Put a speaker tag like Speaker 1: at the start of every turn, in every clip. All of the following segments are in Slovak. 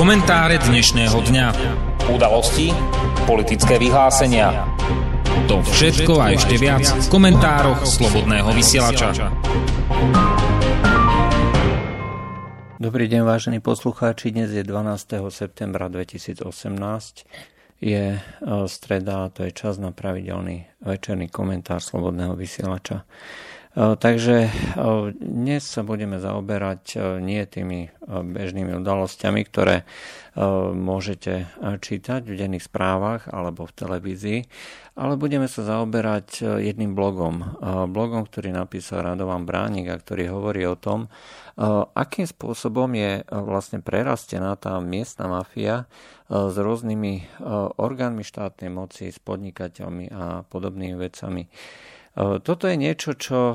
Speaker 1: Komentáre dnešného dňa.
Speaker 2: Udalosti, politické vyhlásenia.
Speaker 1: To všetko a ešte viac v komentároch Slobodného vysielača.
Speaker 3: Dobrý deň, vážení poslucháči. Dnes je 12. septembra 2018. Je e, streda, to je čas na pravidelný večerný komentár Slobodného vysielača. E, takže e, dnes sa budeme zaoberať e, nie tými bežnými udalosťami, ktoré môžete čítať v denných správach alebo v televízii, ale budeme sa zaoberať jedným blogom. Blogom, ktorý napísal Radovan Bránik a ktorý hovorí o tom, akým spôsobom je vlastne prerastená tá miestna mafia s rôznymi orgánmi štátnej moci, s podnikateľmi a podobnými vecami. Toto je niečo, čo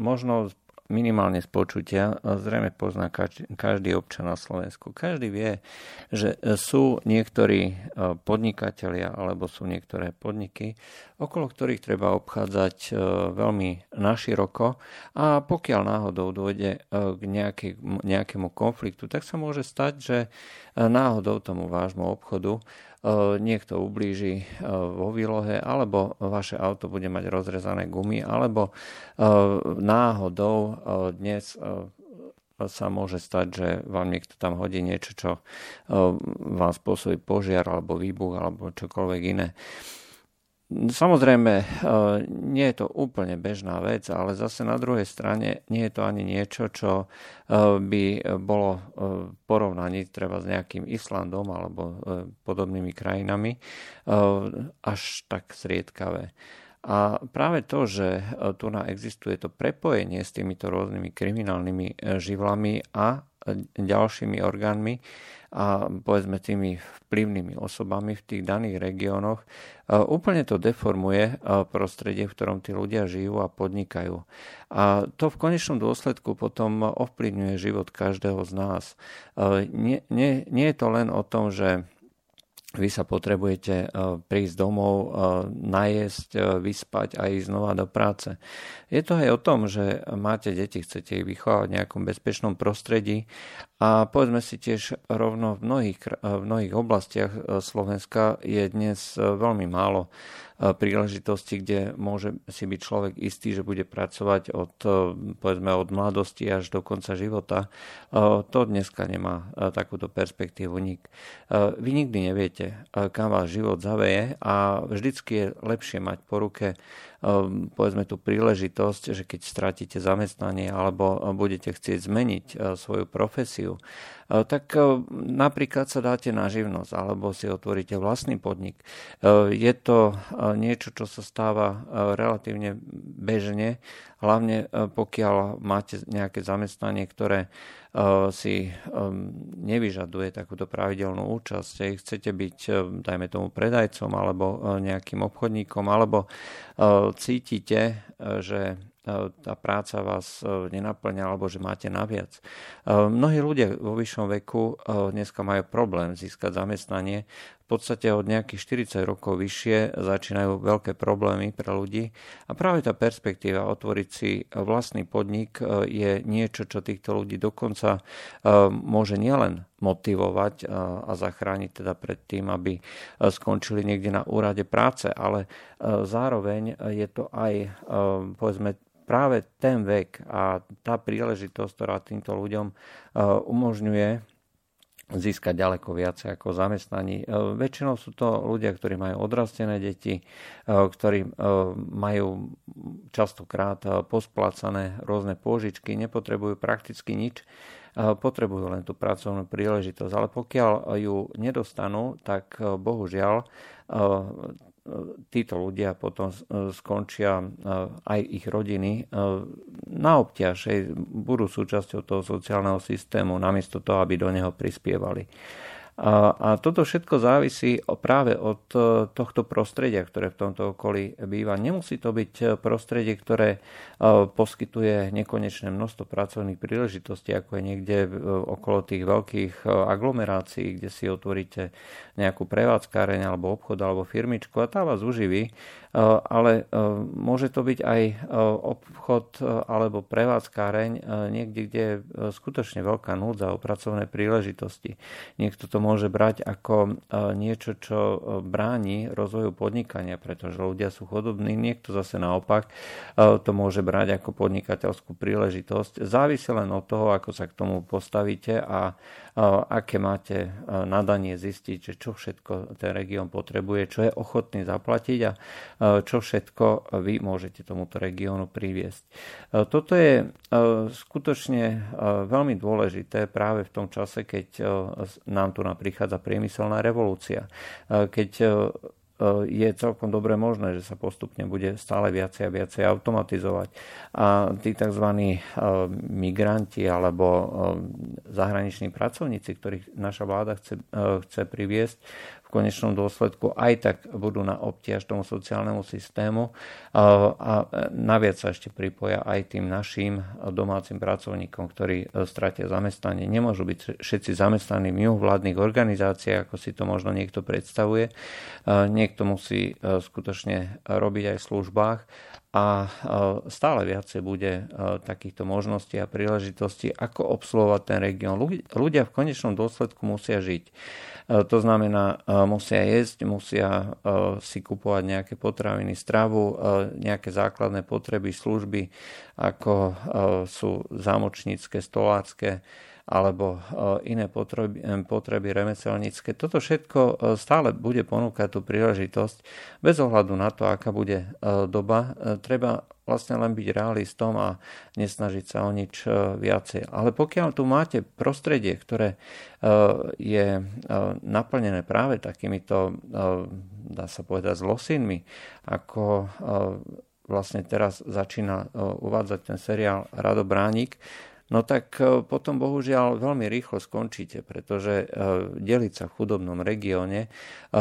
Speaker 3: možno minimálne z počutia zrejme pozná každý občan na Slovensku. Každý vie, že sú niektorí podnikatelia alebo sú niektoré podniky, okolo ktorých treba obchádzať veľmi naširoko a pokiaľ náhodou dôjde k nejakému konfliktu, tak sa môže stať, že náhodou tomu vášmu obchodu niekto ublíži e, vo výlohe, alebo vaše auto bude mať rozrezané gumy, alebo e, náhodou dnes sa môže stať, že vám niekto tam hodí niečo, čo vám spôsobí požiar alebo výbuch alebo čokoľvek iné. Samozrejme, e, nie je to úplne bežná vec, ale zase na druhej strane nie je to ani niečo, čo e, by bolo v e, porovnaní treba s nejakým Islandom alebo podobnými krajinami až tak zriedkavé. A práve to, že tu existuje to prepojenie s týmito rôznymi kriminálnymi živlami a ďalšími orgánmi, a povedzme tými vplyvnými osobami v tých daných regiónoch, úplne to deformuje prostredie, v ktorom tí ľudia žijú a podnikajú. A to v konečnom dôsledku potom ovplyvňuje život každého z nás. Nie, nie, nie je to len o tom, že vy sa potrebujete e, prísť domov, e, najesť, e, vyspať a ísť znova do práce. Je to aj o tom, že máte deti, chcete ich vychovať v nejakom bezpečnom prostredí a povedzme si tiež rovno v mnohých, v mnohých oblastiach Slovenska je dnes veľmi málo príležitosti, kde môže si byť človek istý, že bude pracovať od, povedzme, od mladosti až do konca života. To dneska nemá takúto perspektívu nik. Vy nikdy neviete, kam vás život zaveje a vždycky je lepšie mať po ruke povedzme tú príležitosť, že keď stratíte zamestnanie alebo budete chcieť zmeniť e, svoju profesiu, e, tak e, napríklad sa dáte na živnosť alebo si otvoríte vlastný podnik. Je to niečo, čo sa stáva relatívne bežne, hlavne pokiaľ máte nejaké zamestnanie, ktoré si nevyžaduje takúto pravidelnú účasť. Chcete byť, dajme tomu, predajcom alebo nejakým obchodníkom, alebo cítite, že tá práca vás nenaplňa alebo že máte naviac. Mnohí ľudia vo vyššom veku dneska majú problém získať zamestnanie podstate od nejakých 40 rokov vyššie začínajú veľké problémy pre ľudí. A práve tá perspektíva otvoriť si vlastný podnik e, je niečo, čo týchto ľudí dokonca e, môže nielen motivovať a zachrániť teda pred tým, aby e, skončili niekde na úrade práce, ale zároveň je to aj povedzme práve ten vek a tá príležitosť, ktorá týmto ľuďom umožňuje získať ďaleko viac ako zamestnaní. E, väčšinou sú to ľudia, ktorí majú odrastené deti, e, ktorí e, majú častokrát posplácané rôzne pôžičky, nepotrebujú prakticky nič, potrebujú len tú pracovnú príležitosť. Ale pokiaľ ju nedostanú, tak bohužiaľ títo ľudia potom skončia aj ich rodiny na obťaž, budú súčasťou toho sociálneho systému, namiesto toho, aby do neho prispievali. A, toto všetko závisí práve od e, tohto prostredia, ktoré v tomto okolí býva. Nemusí to byť e, prostredie, ktoré e, poskytuje nekonečné množstvo pracovných príležitostí, ako je niekde okolo tých veľkých aglomerácií, kde si otvoríte nejakú prevádzkáreň alebo obchod alebo firmičku a tá vás uživí, ale môže to byť aj obchod alebo prevádzkáreň niekde, kde je skutočne veľká núdza o pracovné príležitosti. Niekto to môže brať ako e, niečo, čo e, bráni rozvoju podnikania, pretože ľudia sú chodobní, niekto zase naopak e, to môže brať ako podnikateľskú príležitosť. Závisí len od toho, ako sa k tomu postavíte a aké máte nadanie zistiť, že čo všetko ten región potrebuje, čo je ochotný zaplatiť a čo všetko vy môžete tomuto regiónu priviesť. Toto je skutočne veľmi dôležité práve v tom čase, keď nám tu prichádza priemyselná revolúcia. Keď je celkom dobre možné, že sa postupne bude stále viacej a viacej automatizovať. A tí tzv. migranti alebo zahraniční pracovníci, ktorých naša vláda chce, chce priviesť, konečnom dôsledku aj tak budú na obtiaž tomu sociálnemu systému a naviac sa ešte pripoja aj tým našim domácim pracovníkom, ktorí e, stratia zamestnanie. Nemôžu byť všetci zamestnaní v mimovládnych organizáciách, ako si to možno niekto predstavuje. E, niekto musí e, skutočne robiť aj v službách a stále viacej bude takýchto možností a príležitostí, ako obsluhovať ten región. Ľudia v konečnom dôsledku musia žiť. E, to znamená, e, musia jesť, musia e, si kupovať nejaké potraviny, stravu, nejaké základné potreby, služby, ako sú zámočnícke, stolácké, alebo iné potreby, potreby remeselnícke. Toto všetko stále bude ponúkať tú príležitosť bez ohľadu na to, aká bude doba. Treba vlastne len byť realistom a nesnažiť sa o nič viacej. Ale pokiaľ tu máte prostredie, ktoré je naplnené práve takýmito, dá sa povedať, zlosinmi, ako vlastne teraz začína uvádzať ten seriál Rado Bránik, no tak e, potom bohužiaľ veľmi rýchlo skončíte, pretože e, deliť sa v chudobnom regióne e,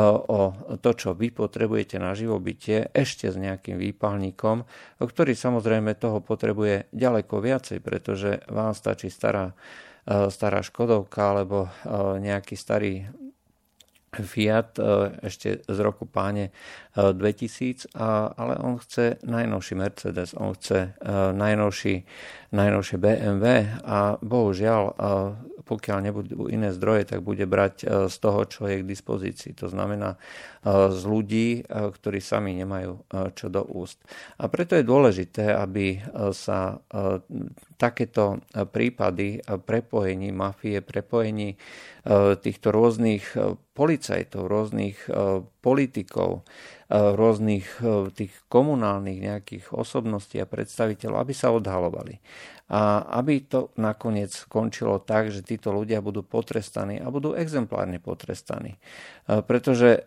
Speaker 3: o to, čo vy potrebujete na živobytie, ešte s nejakým výpalníkom, ktorý samozrejme toho potrebuje ďaleko viacej, pretože vám stačí stará, stará Škodovka alebo nejaký starý Fiat ešte z roku páne 2000, ale on chce najnovší Mercedes, on chce najnovší najnovšie BMW a bohužiaľ, pokiaľ nebudú iné zdroje, tak bude brať z toho, čo je k dispozícii. To znamená z ľudí, ktorí sami nemajú čo do úst. A preto je dôležité, aby sa takéto prípady prepojení mafie, prepojení týchto rôznych policajtov, rôznych politikov, rôznych tých komunálnych nejakých osobností a predstaviteľov, aby sa odhalovali a aby to nakoniec skončilo tak, že títo ľudia budú potrestaní a budú exemplárne potrestaní. E, pretože e,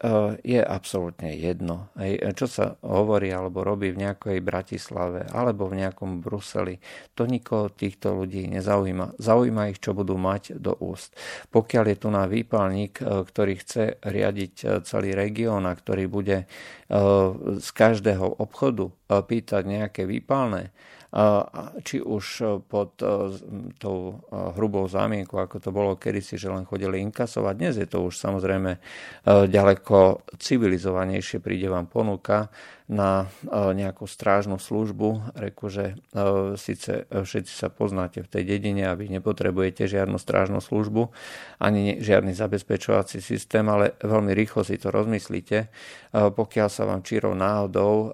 Speaker 3: je absolútne jedno, čo sa hovorí alebo robí v nejakej Bratislave alebo v nejakom Bruseli. To nikoho týchto ľudí nezaujíma. Zaujíma ich, čo budú mať do úst. Pokiaľ je tu na výpalník, e, ktorý chce riadiť celý región a ktorý bude z každého obchodu pýtať nejaké výpalné, či už e, pod e, tou e, hrubou zámienkou, ako to bolo kedysi, že len chodili inkasovať. Dnes je to už samozrejme ďaleko civilizovanejšie, príde vám ponuka na nejakú strážnu službu. Reku, že síce všetci sa poznáte v tej dedine a vy nepotrebujete žiadnu strážnu službu, ani žiadny zabezpečovací systém, ale veľmi rýchlo si to rozmyslíte. Pokiaľ sa vám čírov náhodou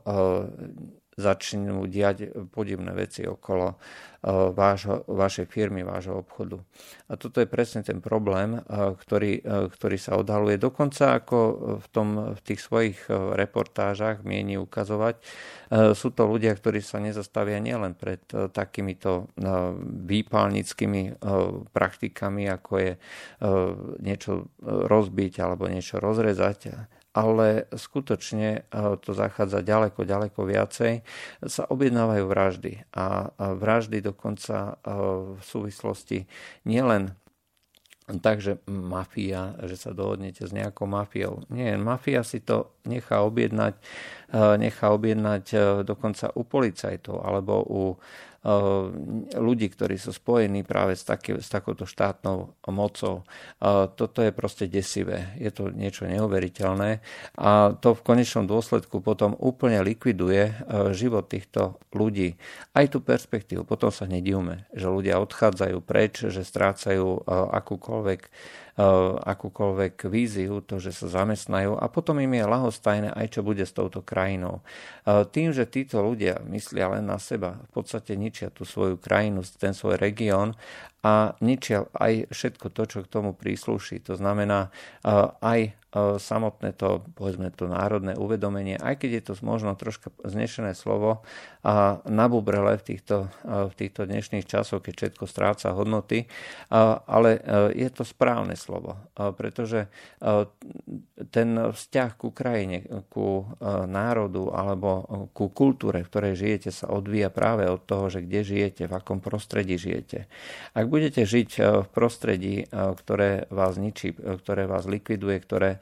Speaker 3: začnú diať podivné veci okolo eh, vášho, vašej firmy, vášho obchodu. A toto je presne ten problém, eh, ktorý, eh, ktorý sa odhaluje. Dokonca ako v, tom, v tých svojich reportážach mieni ukazovať, sú to ľudia, ktorí sa nezastavia nielen pred takýmito výpalnickými praktikami, ako je niečo rozbiť alebo niečo rozrezať, ale skutočne e, to zachádza ďaleko, ďaleko viacej, sa objednávajú vraždy. A vraždy dokonca e, v súvislosti nielen takže mafia, že sa dohodnete s nejakou mafiou. Nie, mafia si to nechá objednať, nechá objednať dokonca u policajtov alebo u Eh, ľudí, ktorí sú spojení práve s, taký, s takouto štátnou mocou. Eh, toto je proste desivé. Je to niečo neuveriteľné a to v konečnom dôsledku potom úplne likviduje eh, život týchto ľudí. Aj tú perspektívu. Potom sa nedivme, že ľudia odchádzajú preč, že strácajú akúkoľvek akúkoľvek víziu, to, že sa zamestnajú a potom im je lahostajné aj čo bude s touto krajinou. Eh, tým, že títo ľudia myslia len na seba, v podstate ničia tú svoju krajinu, ten svoj región a ničia aj všetko to, čo k tomu prísluší. To znamená eh, aj samotné to, povedzme, to národné uvedomenie, aj keď je to možno troška znešené slovo a nabubrele v týchto, v týchto dnešných časoch, keď všetko stráca hodnoty, ale je to správne slovo, pretože ten vzťah ku krajine, ku národu alebo ku kultúre, v ktorej žijete, sa odvíja práve od toho, že kde žijete, v akom prostredí žijete. Ak budete žiť v prostredí, ktoré vás ničí, ktoré vás likviduje, ktoré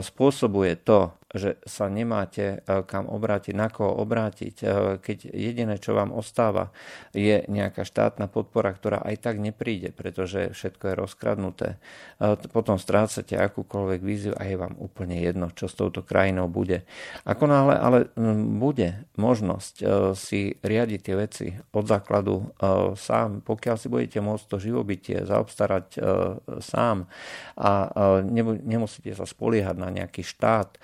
Speaker 3: spôsobuje to, že sa nemáte e, kam obrátiť, na koho obrátiť, e, keď jediné, čo vám ostáva, je nejaká štátna podpora, ktorá aj tak nepríde, pretože všetko je rozkradnuté. Potom strácate akúkoľvek víziu a je vám úplne jedno, čo s touto krajinou bude. Ako náhle ale bude možnosť si riadiť tie veci od základu sám, pokiaľ si budete môcť to živobytie zaobstarať sám a nemusíte sa spoliehať na nejaký štát,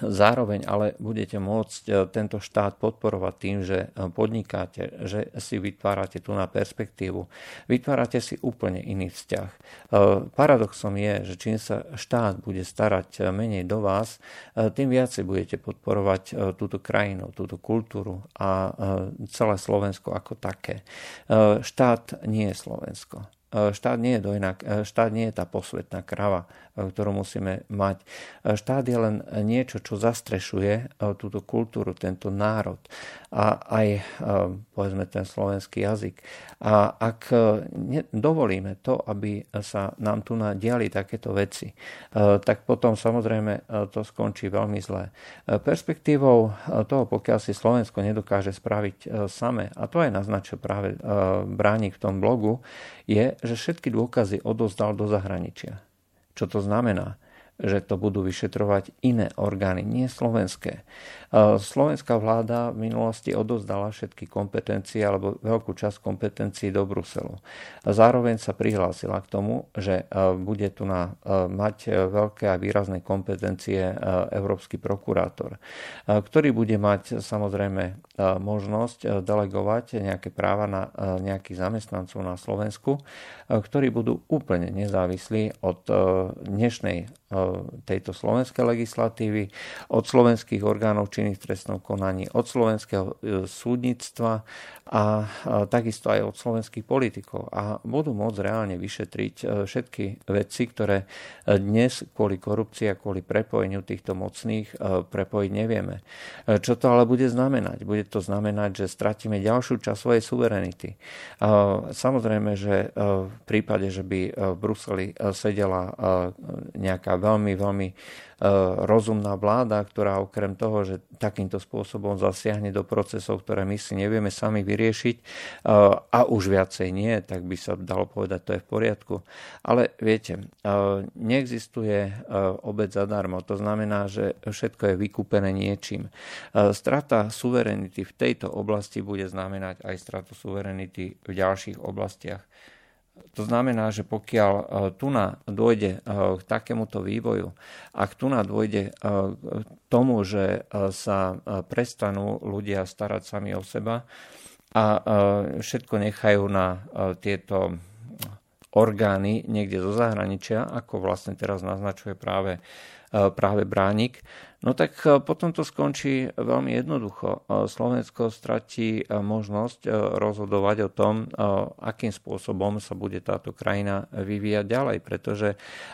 Speaker 3: Zároveň ale budete môcť e, tento štát podporovať tým, že e, podnikáte, že si vytvárate tu na perspektívu. Vytvárate si úplne iný vzťah. E, paradoxom je, že čím sa štát bude starať menej do vás, tým viac si budete podporovať túto krajinu, túto kultúru a celé Slovensko ako také. Štát nie je Slovensko. Štát nie je, dojná, štát nie je tá posvetná krava, ktorú musíme mať. Štát je len niečo, čo zastrešuje e, túto kultúru, tento národ a aj e, povedzme ten slovenský jazyk. A ak e, dovolíme to, aby sa nám tu diali takéto veci, tak potom samozrejme to skončí veľmi zle. Perspektívou toho, pokiaľ si Slovensko nedokáže spraviť same, a to aj naznačil práve Bránik v tom blogu, je, že všetky dôkazy odozdal do zahraničia. Čo to znamená? Že to budú vyšetrovať iné orgány, nie slovenské. Slovenská vláda v minulosti odozdala všetky kompetencie alebo veľkú časť kompetencií do Bruselu. Zároveň sa prihlásila k tomu, že bude tu na, mať veľké a výrazné kompetencie Európsky prokurátor, ktorý bude mať samozrejme možnosť delegovať nejaké práva na nejakých zamestnancov na Slovensku, ktorí budú úplne nezávislí od dnešnej tejto slovenskej legislatívy, od slovenských orgánov činných v trestnom konaní, od slovenského e, súdnictva a takisto aj od slovenských politikov. A budú môcť reálne vyšetriť e, všetky veci, ktoré e, dnes kvôli korupcii a kvôli prepojeniu týchto mocných prepojiť nevieme. Čo to ale bude znamenať? Bude to znamenať, že stratíme ďalšiu časť svojej suverenity. Samozrejme, že v prípade, že by v Bruseli sedela nejaká veľmi, veľmi e, rozumná vláda, ktorá okrem toho, že takýmto spôsobom zasiahne do procesov, ktoré my si nevieme sami vyriešiť e, a už viacej nie, tak by sa dalo povedať, to je v poriadku. Ale viete, e, neexistuje obec zadarmo. To znamená, že všetko je vykúpené niečím. Strata suverenity v tejto oblasti bude znamenať aj stratu suverenity v ďalších oblastiach. To znamená, že pokiaľ e, tu dôjde e, k takémuto vývoju, ak tu dôjde e, k tomu, že sa prestanú ľudia starať sami o seba a všetko nechajú na tieto orgány niekde zo zahraničia, ako vlastne teraz naznačuje práve práve bránik, no tak e, potom to skončí veľmi jednoducho. E, Slovensko stratí možnosť rozhodovať o tom, akým spôsobom sa bude táto krajina vyvíjať ďalej, pretože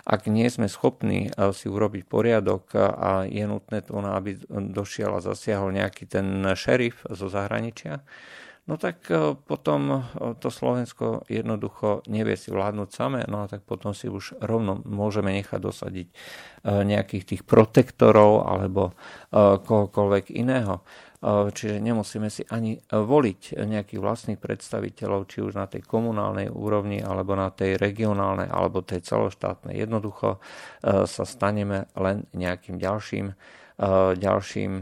Speaker 3: ak nie sme schopní si urobiť poriadok a je nutné to, aby došiel a zasiahol nejaký ten šerif zo zahraničia, no tak potom to Slovensko jednoducho nevie si vládnuť samé, no a tak potom si už rovno môžeme nechať dosadiť nejakých tých protektorov alebo kohokoľvek iného. Čiže nemusíme si ani voliť nejakých vlastných predstaviteľov, či už na tej komunálnej úrovni, alebo na tej regionálnej, alebo tej celoštátnej. Jednoducho sa staneme len nejakým ďalším, ďalším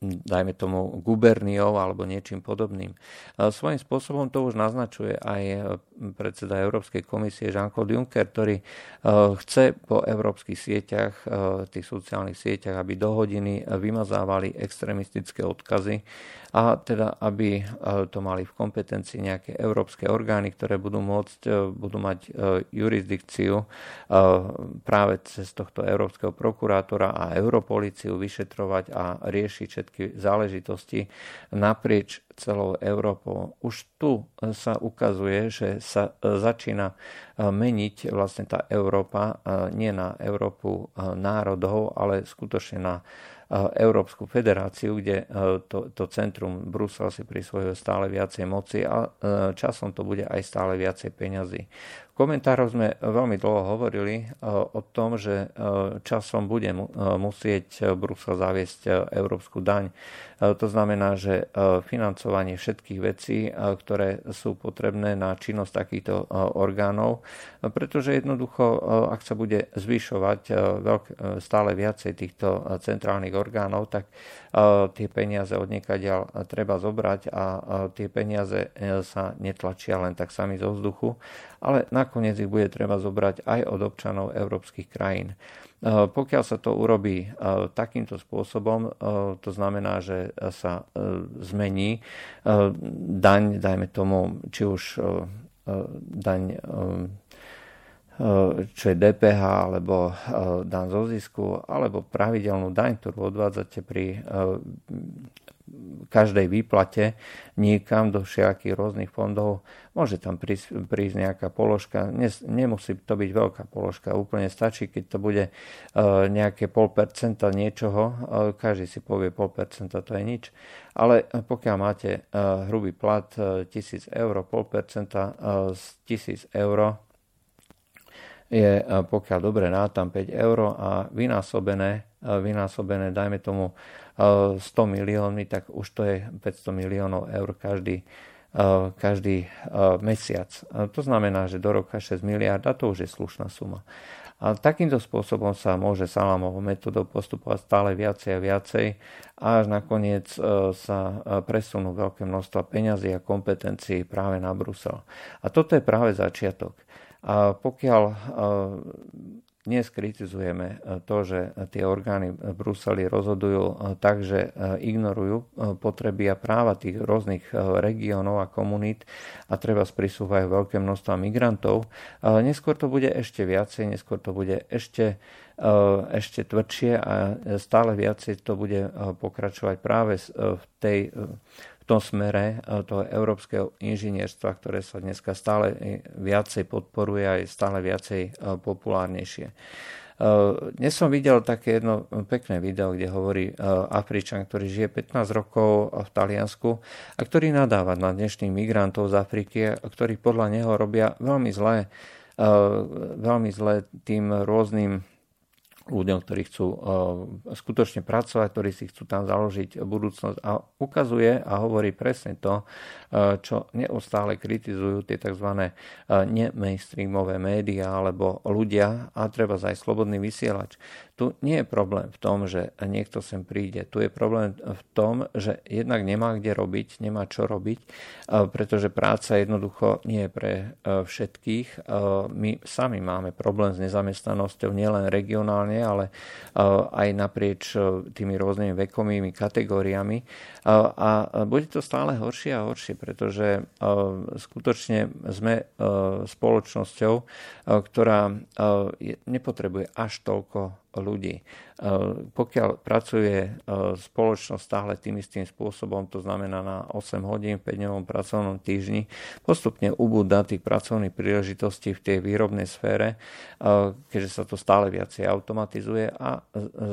Speaker 3: dajme tomu guberniou alebo niečím podobným. Svojím spôsobom to už naznačuje aj predseda Európskej komisie Jean-Claude Juncker, ktorý chce po európskych sieťach, tých sociálnych sieťach, aby do hodiny vymazávali extremistické odkazy a teda aby to mali v kompetencii nejaké európske orgány, ktoré budú môcť, budú mať jurisdikciu práve cez tohto európskeho prokurátora a europoliciu vyšetrovať a riešiť všetky záležitosti naprieč celou Európou. Už tu sa ukazuje, že sa začína meniť vlastne tá Európa nie na Európu národov, ale skutočne na Európsku federáciu, kde to, to centrum Brusel si prisvojuje stále viacej moci a časom to bude aj stále viacej peňazí komentároch sme veľmi dlho hovorili o tom, že časom bude musieť Brusel zaviesť európsku daň. To znamená, že financovanie všetkých vecí, ktoré sú potrebné na činnosť takýchto orgánov, pretože jednoducho, ak sa bude zvyšovať stále viacej týchto centrálnych orgánov, tak tie peniaze od niekaďal treba zobrať a tie peniaze sa netlačia len tak sami zo vzduchu, ale nakoniec ich bude treba zobrať aj od občanov európskych krajín. E, pokiaľ sa to urobí e, takýmto spôsobom, e, to znamená, že sa zmení daň, dajme tomu, či už daň čo je DPH alebo daň zo zisku, alebo pravidelnú daň, ktorú odvádzate pri každej výplate niekam do všetkých rôznych fondov. Môže tam prísť, prísť nejaká položka, nemusí to byť veľká položka, úplne stačí, keď to bude nejaké pol percenta niečoho, každý si povie pol percenta, to je nič, ale pokiaľ máte hrubý plat 1000 eur, pol percenta z 1000 eur je, pokiaľ dobre nátam 5 eur a vynásobené, vynásobené, dajme tomu 100 miliónmi, tak už to je 500 miliónov eur každý, každý mesiac. To znamená, že do roka 6 miliard a to už je slušná suma. A takýmto spôsobom sa môže salámovou metodou postupovať stále viacej a viacej až nakoniec sa presunú veľké množstva peňazí a kompetencií práve na Brusel. A toto je práve začiatok. A pokiaľ dnes kritizujeme to, že tie orgány v Bruseli rozhodujú tak, že ignorujú potreby a práva tých rôznych regiónov a komunít a treba sprisúvajú veľké množstva migrantov. Neskôr to bude ešte viacej, neskôr to bude ešte ešte tvrdšie a stále viacej to bude pokračovať práve v tej tom smere e, toho európskeho inžinierstva, ktoré sa dneska stále viacej podporuje a je stále viacej e, populárnejšie. E, dnes som videl také jedno pekné video, kde hovorí Afričan, ktorý žije 15 rokov v Taliansku a ktorý nadáva na dnešných migrantov z Afriky, ktorí podľa neho robia veľmi zlé, veľmi zlé tým rôznym ľuďom, ktorí chcú uh, skutočne pracovať, ktorí si chcú tam založiť budúcnosť. A ukazuje a hovorí presne to, uh, čo neustále kritizujú tie tzv. Uh, nemainstreamové médiá alebo ľudia a treba aj slobodný vysielač. Tu nie je problém v tom, že niekto sem príde. Tu je problém v tom, že jednak nemá kde robiť, nemá čo robiť, pretože práca jednoducho nie je pre všetkých. My sami máme problém s nezamestnanosťou nielen regionálne, ale aj naprieč tými rôznymi vekovými kategóriami. A bude to stále horšie a horšie, pretože skutočne sme spoločnosťou, ktorá nepotrebuje až toľko ľudí. Pokiaľ pracuje spoločnosť stále tým istým spôsobom, to znamená na 8 hodín v 5-dňovom pracovnom týždni, postupne ubúda tých pracovných príležitostí v tej výrobnej sfére, keďže sa to stále viacej automatizuje a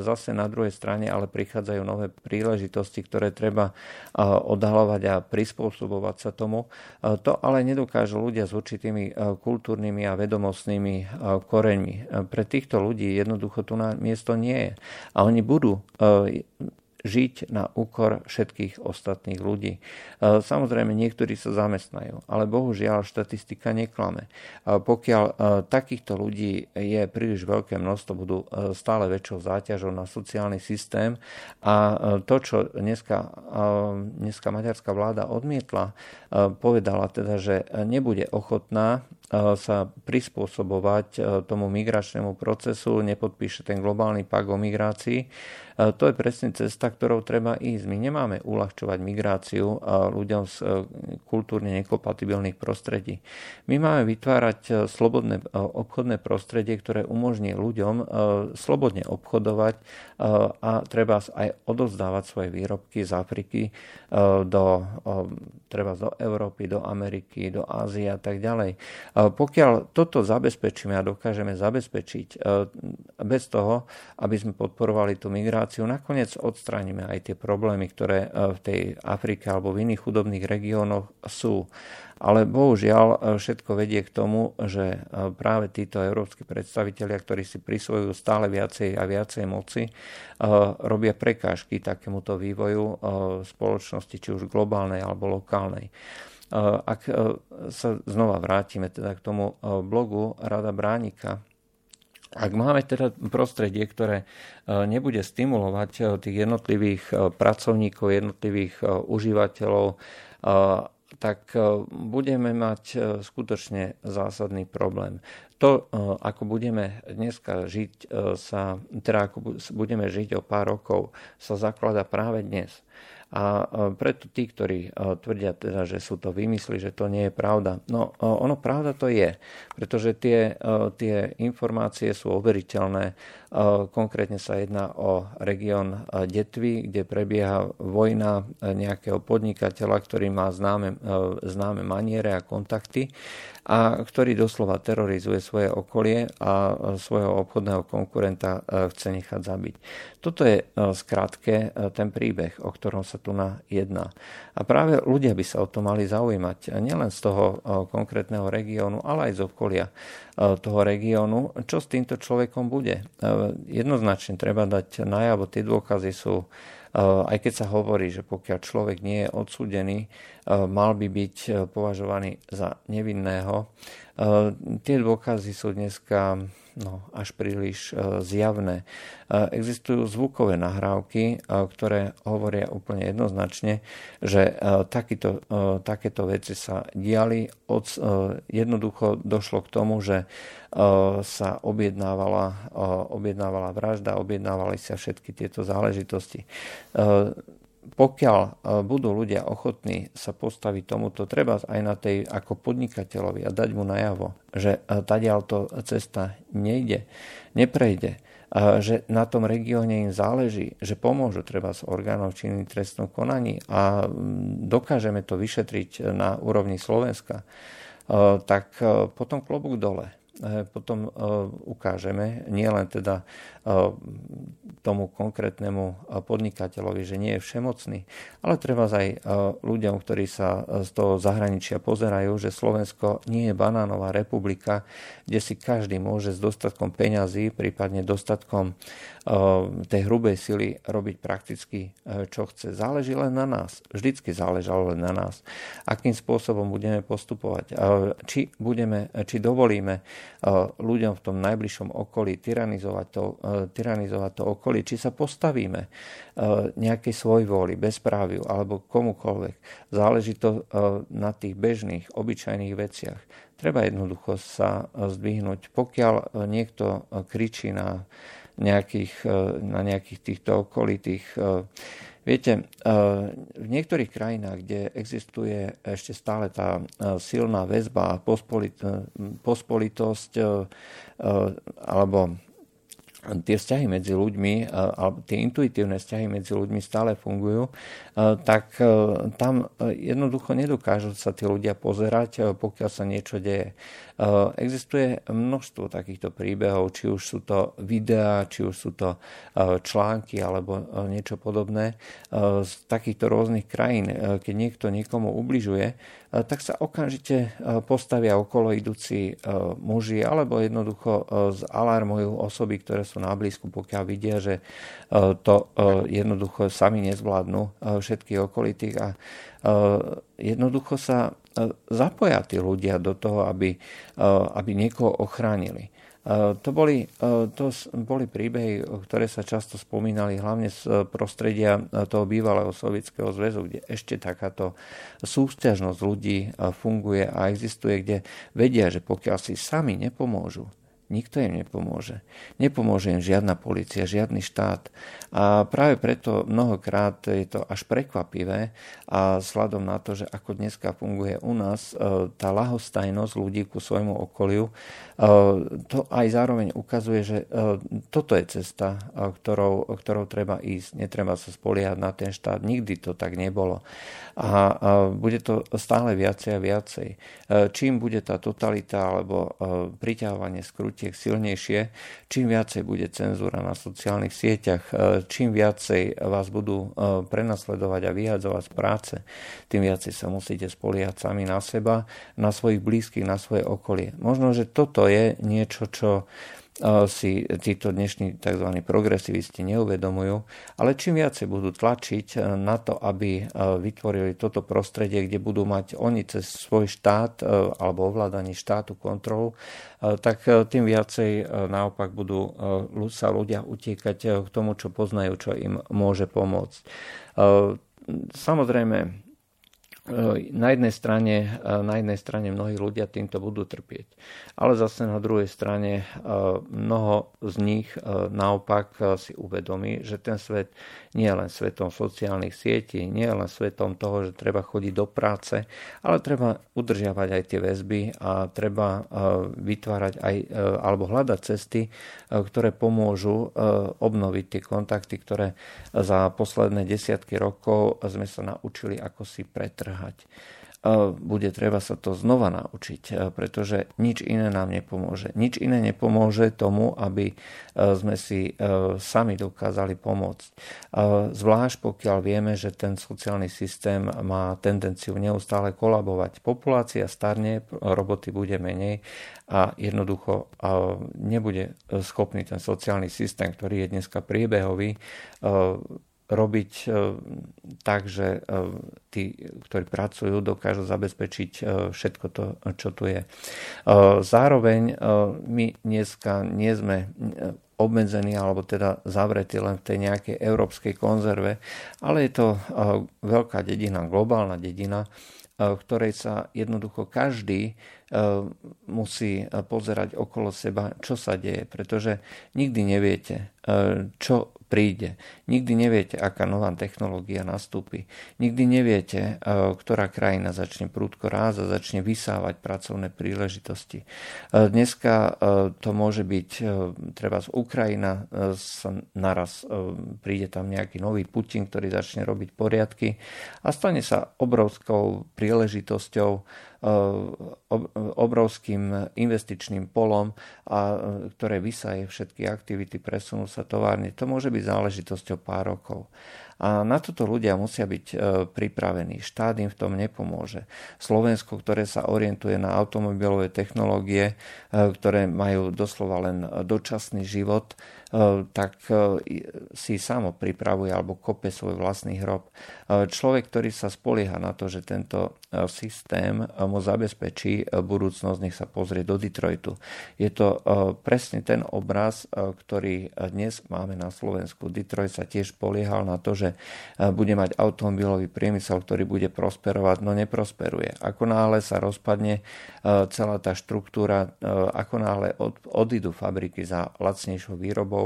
Speaker 3: zase na druhej strane ale prichádzajú nové príležitosti, ktoré treba odhalovať a prispôsobovať sa tomu. To ale nedokážu ľudia s určitými kultúrnymi a vedomostnými koreňmi. Pre týchto ľudí jednoducho tu na miesto nie je. A oni budú žiť na úkor všetkých ostatných ľudí. E, samozrejme, niektorí sa zamestnajú, ale bohužiaľ štatistika neklame. Pokiaľ e, takýchto ľudí je príliš veľké množstvo, budú stále väčšou záťažou na sociálny systém a to, čo dneska, dneska maďarská vláda odmietla, povedala teda, že nebude ochotná sa prispôsobovať tomu migračnému procesu, nepodpíše ten globálny pakt o migrácii, to je presne cesta, ktorou treba ísť. My nemáme uľahčovať migráciu ľuďom z e, kultúrne nekompatibilných prostredí. My máme vytvárať e, slobodné e, obchodné prostredie, ktoré umožní ľuďom slobodne obchodovať a treba aj odozdávať svoje výrobky z Afriky do, treba do Európy, do Ameriky, do Ázie a tak ďalej. Pokiaľ toto zabezpečíme a dokážeme zabezpečiť bez toho, aby sme podporovali tú migráciu, nakoniec odstránime aj tie problémy, ktoré e, v tej Afrike alebo v iných chudobných regiónoch sú. Ale bohužiaľ e, všetko vedie k tomu, že e, práve títo európsky predstavitelia, ktorí si prisvojujú stále viacej a viacej moci, robia prekážky takémuto vývoju spoločnosti, či už globálnej alebo lokálnej. Ak sa znova vrátime teda k tomu blogu Rada Bránika, ak máme teda prostredie, ktoré e, nebude stimulovať e, tých jednotlivých e, pracovníkov, jednotlivých užívateľov, tak budeme mať skutočne zásadný problém. To, ako budeme dneska žiť, sa, teda ako budeme žiť o pár rokov, sa zaklada práve dnes. A preto tí, ktorí tvrdia teda, že sú to vymysly, že to nie je pravda. No ono pravda to je, pretože tie, tie informácie sú overiteľné. Konkrétne sa jedná o región Detvy, kde prebieha vojna nejakého podnikateľa, ktorý má známe, známe maniere a kontakty a ktorý doslova terorizuje svoje okolie a svojho obchodného konkurenta chce nechať zabiť. Toto je skrátke ten príbeh, o ktorom sa tu na jedná. A práve ľudia by sa o to mali zaujímať, nielen z toho konkrétneho regiónu, ale aj z okolia toho regiónu, čo s týmto človekom bude. Jednoznačne treba dať najavo, tie dôkazy sú aj keď sa hovorí, že pokiaľ človek nie je odsúdený, mal by byť považovaný za nevinného. Tie dôkazy sú dneska no, až príliš e, zjavné. E, existujú zvukové nahrávky, ktoré hovoria úplne jednoznačne, že takýto, takéto veci sa diali. Od, jednoducho došlo k tomu, že sa objednávala, objednávala vražda, objednávali sa všetky tieto záležitosti pokiaľ e, budú ľudia ochotní sa postaviť tomuto, treba aj na tej ako podnikateľovi a dať mu najavo, že e, tadiaľto cesta nejde, neprejde, že na tom regióne im záleží, že pomôžu treba s orgánov činným trestnom konaní a dokážeme to vyšetriť na úrovni Slovenska, e, tak potom klobúk dole. Potom ukážeme nielen teda tomu konkrétnemu podnikateľovi, že nie je všemocný, ale treba aj ľuďom, ktorí sa z toho zahraničia pozerajú, že Slovensko nie je banánová republika, kde si každý môže s dostatkom peňazí, prípadne dostatkom tej hrubej sily robiť prakticky čo chce. Záleží len na nás. Vždycky záležalo len na nás. Akým spôsobom budeme postupovať. Či, budeme, či dovolíme ľuďom v tom najbližšom okolí tyranizovať to, tyranizovať to okolie, či sa postavíme e, nejakej svojvôli, bezpráviu alebo komukoľvek. Záleží to e, na tých bežných, obyčajných veciach. Treba jednoducho sa zdvihnúť. Pokiaľ niekto kričí na nejakých, na nejakých týchto okolitých Viete, v niektorých krajinách, kde existuje ešte stále tá silná väzba a pospolitosť alebo tie vzťahy medzi ľuďmi, alebo tie intuitívne vzťahy medzi ľuďmi stále fungujú, tak tam jednoducho nedokážu sa tí ľudia pozerať, pokiaľ sa niečo deje. Existuje množstvo takýchto príbehov, či už sú to videá, či už sú to články alebo niečo podobné z takýchto rôznych krajín. Keď niekto niekomu ubližuje, tak sa okamžite postavia okolo idúci muži alebo jednoducho zalarmujú osoby, ktoré sú na blízku, pokiaľ vidia, že to jednoducho sami nezvládnu všetkých okolitých a jednoducho sa zapoja tí ľudia do toho, aby, aby niekoho ochránili. To boli, to boli príbehy, ktoré sa často spomínali hlavne z prostredia toho bývalého Sovietskeho zväzu, kde ešte takáto súťažnosť ľudí funguje a existuje, kde vedia, že pokiaľ si sami nepomôžu, Nikto im nepomôže. Nepomôže im žiadna policia, žiadny štát. A práve preto mnohokrát je to až prekvapivé a sladom na to, že ako dneska funguje u nás e, tá lahostajnosť ľudí ku svojmu okoliu, e, to aj zároveň ukazuje, že e, toto je cesta, ktorou, ktorou treba ísť. Netreba sa spoliehať na ten štát. Nikdy to tak nebolo. A bude to stále viacej a viacej. Čím bude tá totalita alebo priťahovanie skrúť natiek silnejšie, čím viacej bude cenzúra na sociálnych sieťach, e, čím viacej vás budú e, prenasledovať a vyhadzovať z práce, tým viacej sa musíte spoliehať sami na seba, na svojich blízkych, na svoje okolie. Možno, že toto je niečo, čo si títo dnešní tzv. progresivisti neuvedomujú, ale čím viacej budú tlačiť e, na to, aby e, vytvorili toto prostredie, kde budú mať oni cez svoj štát e, alebo ovládanie štátu kontrolu, tak tým viacej naopak budú sa ľudia utiekať k tomu, čo poznajú, čo im môže pomôcť. Samozrejme, na jednej strane, na jednej strane mnohí ľudia týmto budú trpieť. Ale zase na druhej strane mnoho z nich naopak si uvedomí, že ten svet nie je len svetom sociálnych sietí, nie je len svetom toho, že treba chodiť do práce, ale treba udržiavať aj tie väzby a treba vytvárať aj alebo hľadať cesty, ktoré pomôžu obnoviť tie kontakty, ktoré za posledné desiatky rokov sme sa naučili ako si pretrhať pomáhať. Bude treba sa to znova naučiť, pretože nič iné nám nepomôže. Nič iné nepomôže tomu, aby sme si sami dokázali pomôcť. Zvlášť pokiaľ vieme, že ten sociálny systém má tendenciu neustále kolabovať. Populácia starne, roboty bude menej a jednoducho nebude schopný ten sociálny systém, ktorý je dneska priebehový, robiť e, tak, že e, tí, ktorí pracujú, dokážu zabezpečiť e, všetko to, čo tu je. Zároveň my dneska nie sme obmedzení alebo teda zavretí len v tej nejakej európskej konzerve, ale je to veľká dedina, globálna dedina, v ktorej sa jednoducho každý musí pozerať okolo seba, čo sa deje, pretože nikdy neviete, čo príde. Nikdy neviete, aká nová technológia nastúpi. Nikdy neviete, e, ktorá krajina začne prúdko rázať, začne vysávať pracovné príležitosti. E, dneska e, to môže byť treba z Ukrajina, naraz príde tam nejaký nový Putin, ktorý začne robiť poriadky a stane sa obrovskou príležitosťou obrovským investičným polom, a, ktoré vysaje všetky aktivity, presunú sa továrne. To môže byť záležitosťou pár rokov. A na toto ľudia musia byť e, pripravení. Štát im v tom nepomôže. Slovensko, ktoré sa orientuje na automobilové technológie, e, ktoré majú doslova len dočasný život, tak e, si samo pripravuje alebo kope svoj vlastný hrob. E, človek, ktorý sa spolieha na to, že tento systém mu zabezpečí budúcnosť, nech sa pozrie do Detroitu. Je to presne ten obraz, ktorý dnes máme na Slovensku. Detroit sa tiež spoliehal na to, že bude mať automobilový priemysel, ktorý bude prosperovať, no neprosperuje. Ako náhle sa rozpadne celá tá štruktúra, ako náhle odídu fabriky za lacnejšou výrobou,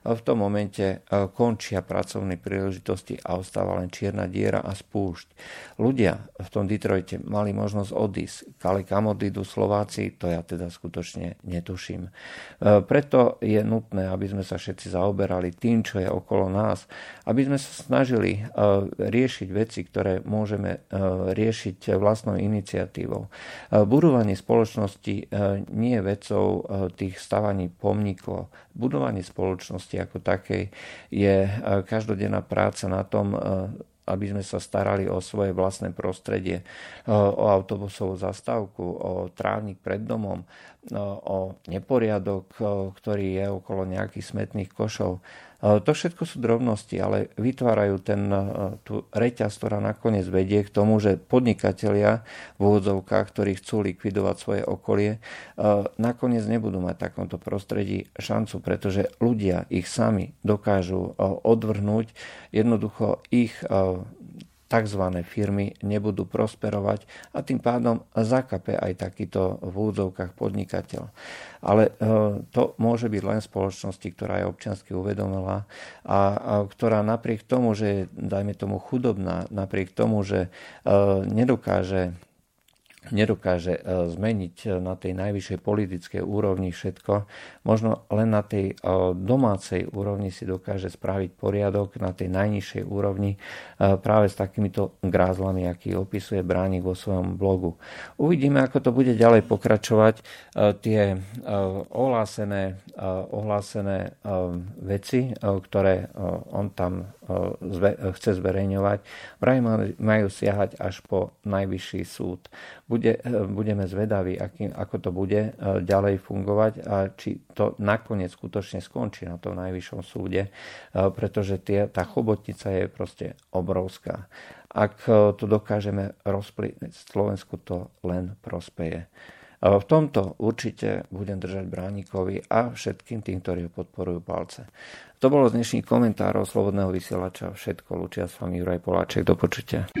Speaker 3: v tom momente končia pracovné príležitosti a ostáva len čierna diera a spúšť. Ľudia v tom Detroite mali možnosť odísť, ale kam odídu Slováci, to ja teda skutočne netuším. Preto je nutné, aby sme sa všetci zaoberali tým, čo je okolo nás, aby sme sa snažili riešiť veci, ktoré môžeme riešiť vlastnou iniciatívou. Budovanie spoločnosti nie je vecou tých stavaní pomníkov. Budovanie spoločnosti ako takej je každodenná práca na tom, aby sme sa starali o svoje vlastné prostredie, o autobusovú zastávku, o trávnik pred domom, o neporiadok, ktorý je okolo nejakých smetných košov. To všetko sú drobnosti, ale vytvárajú ten, tú reťaz, ktorá nakoniec vedie k tomu, že podnikatelia v úvodzovkách, ktorí chcú likvidovať svoje okolie, nakoniec nebudú mať v takomto prostredí šancu, pretože ľudia ich sami dokážu odvrhnúť. Jednoducho ich tzv. firmy nebudú prosperovať a tým pádom zakape aj takýto v úvodzovkách podnikateľ. Ale e, to môže byť len spoločnosti, ktorá je občiansky uvedomila a, ktorá napriek tomu, že je, dajme tomu, chudobná, napriek tomu, že e, nedokáže nedokáže e, zmeniť e, na tej najvyššej politickej úrovni všetko. Možno len na tej e, domácej úrovni si dokáže spraviť poriadok na tej najnižšej úrovni práve s takýmito grázlami, aký opisuje Bránik vo svojom blogu. Uvidíme, ako to bude ďalej pokračovať. Tie ohlásené, ohlásené veci, ktoré on tam chce zverejňovať, vraj majú siahať až po najvyšší súd. Bude, budeme zvedaví, aký, ako to bude e, ďalej fungovať a či to nakoniec skutočne skončí na tom najvyššom súde, e, pretože tie, tá chobotnica je proste obrovská. Ak to dokážeme rozplývať, Slovensku to len prospeje. V tomto určite budem držať Bráníkovi a všetkým tým, ktorí ho podporujú palce. To bolo z dnešných komentárov Slobodného vysielača. Všetko. Lučia s vami Juraj Poláček. Do počutia.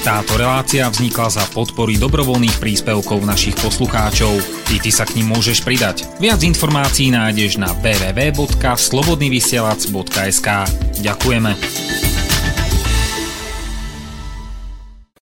Speaker 1: Táto relácia vznikla za podpory dobrovoľných príspevkov našich poslucháčov. I ty sa k ním môžeš pridať. Viac informácií nájdeš na www.slobodnyvysielac.sk Ďakujeme.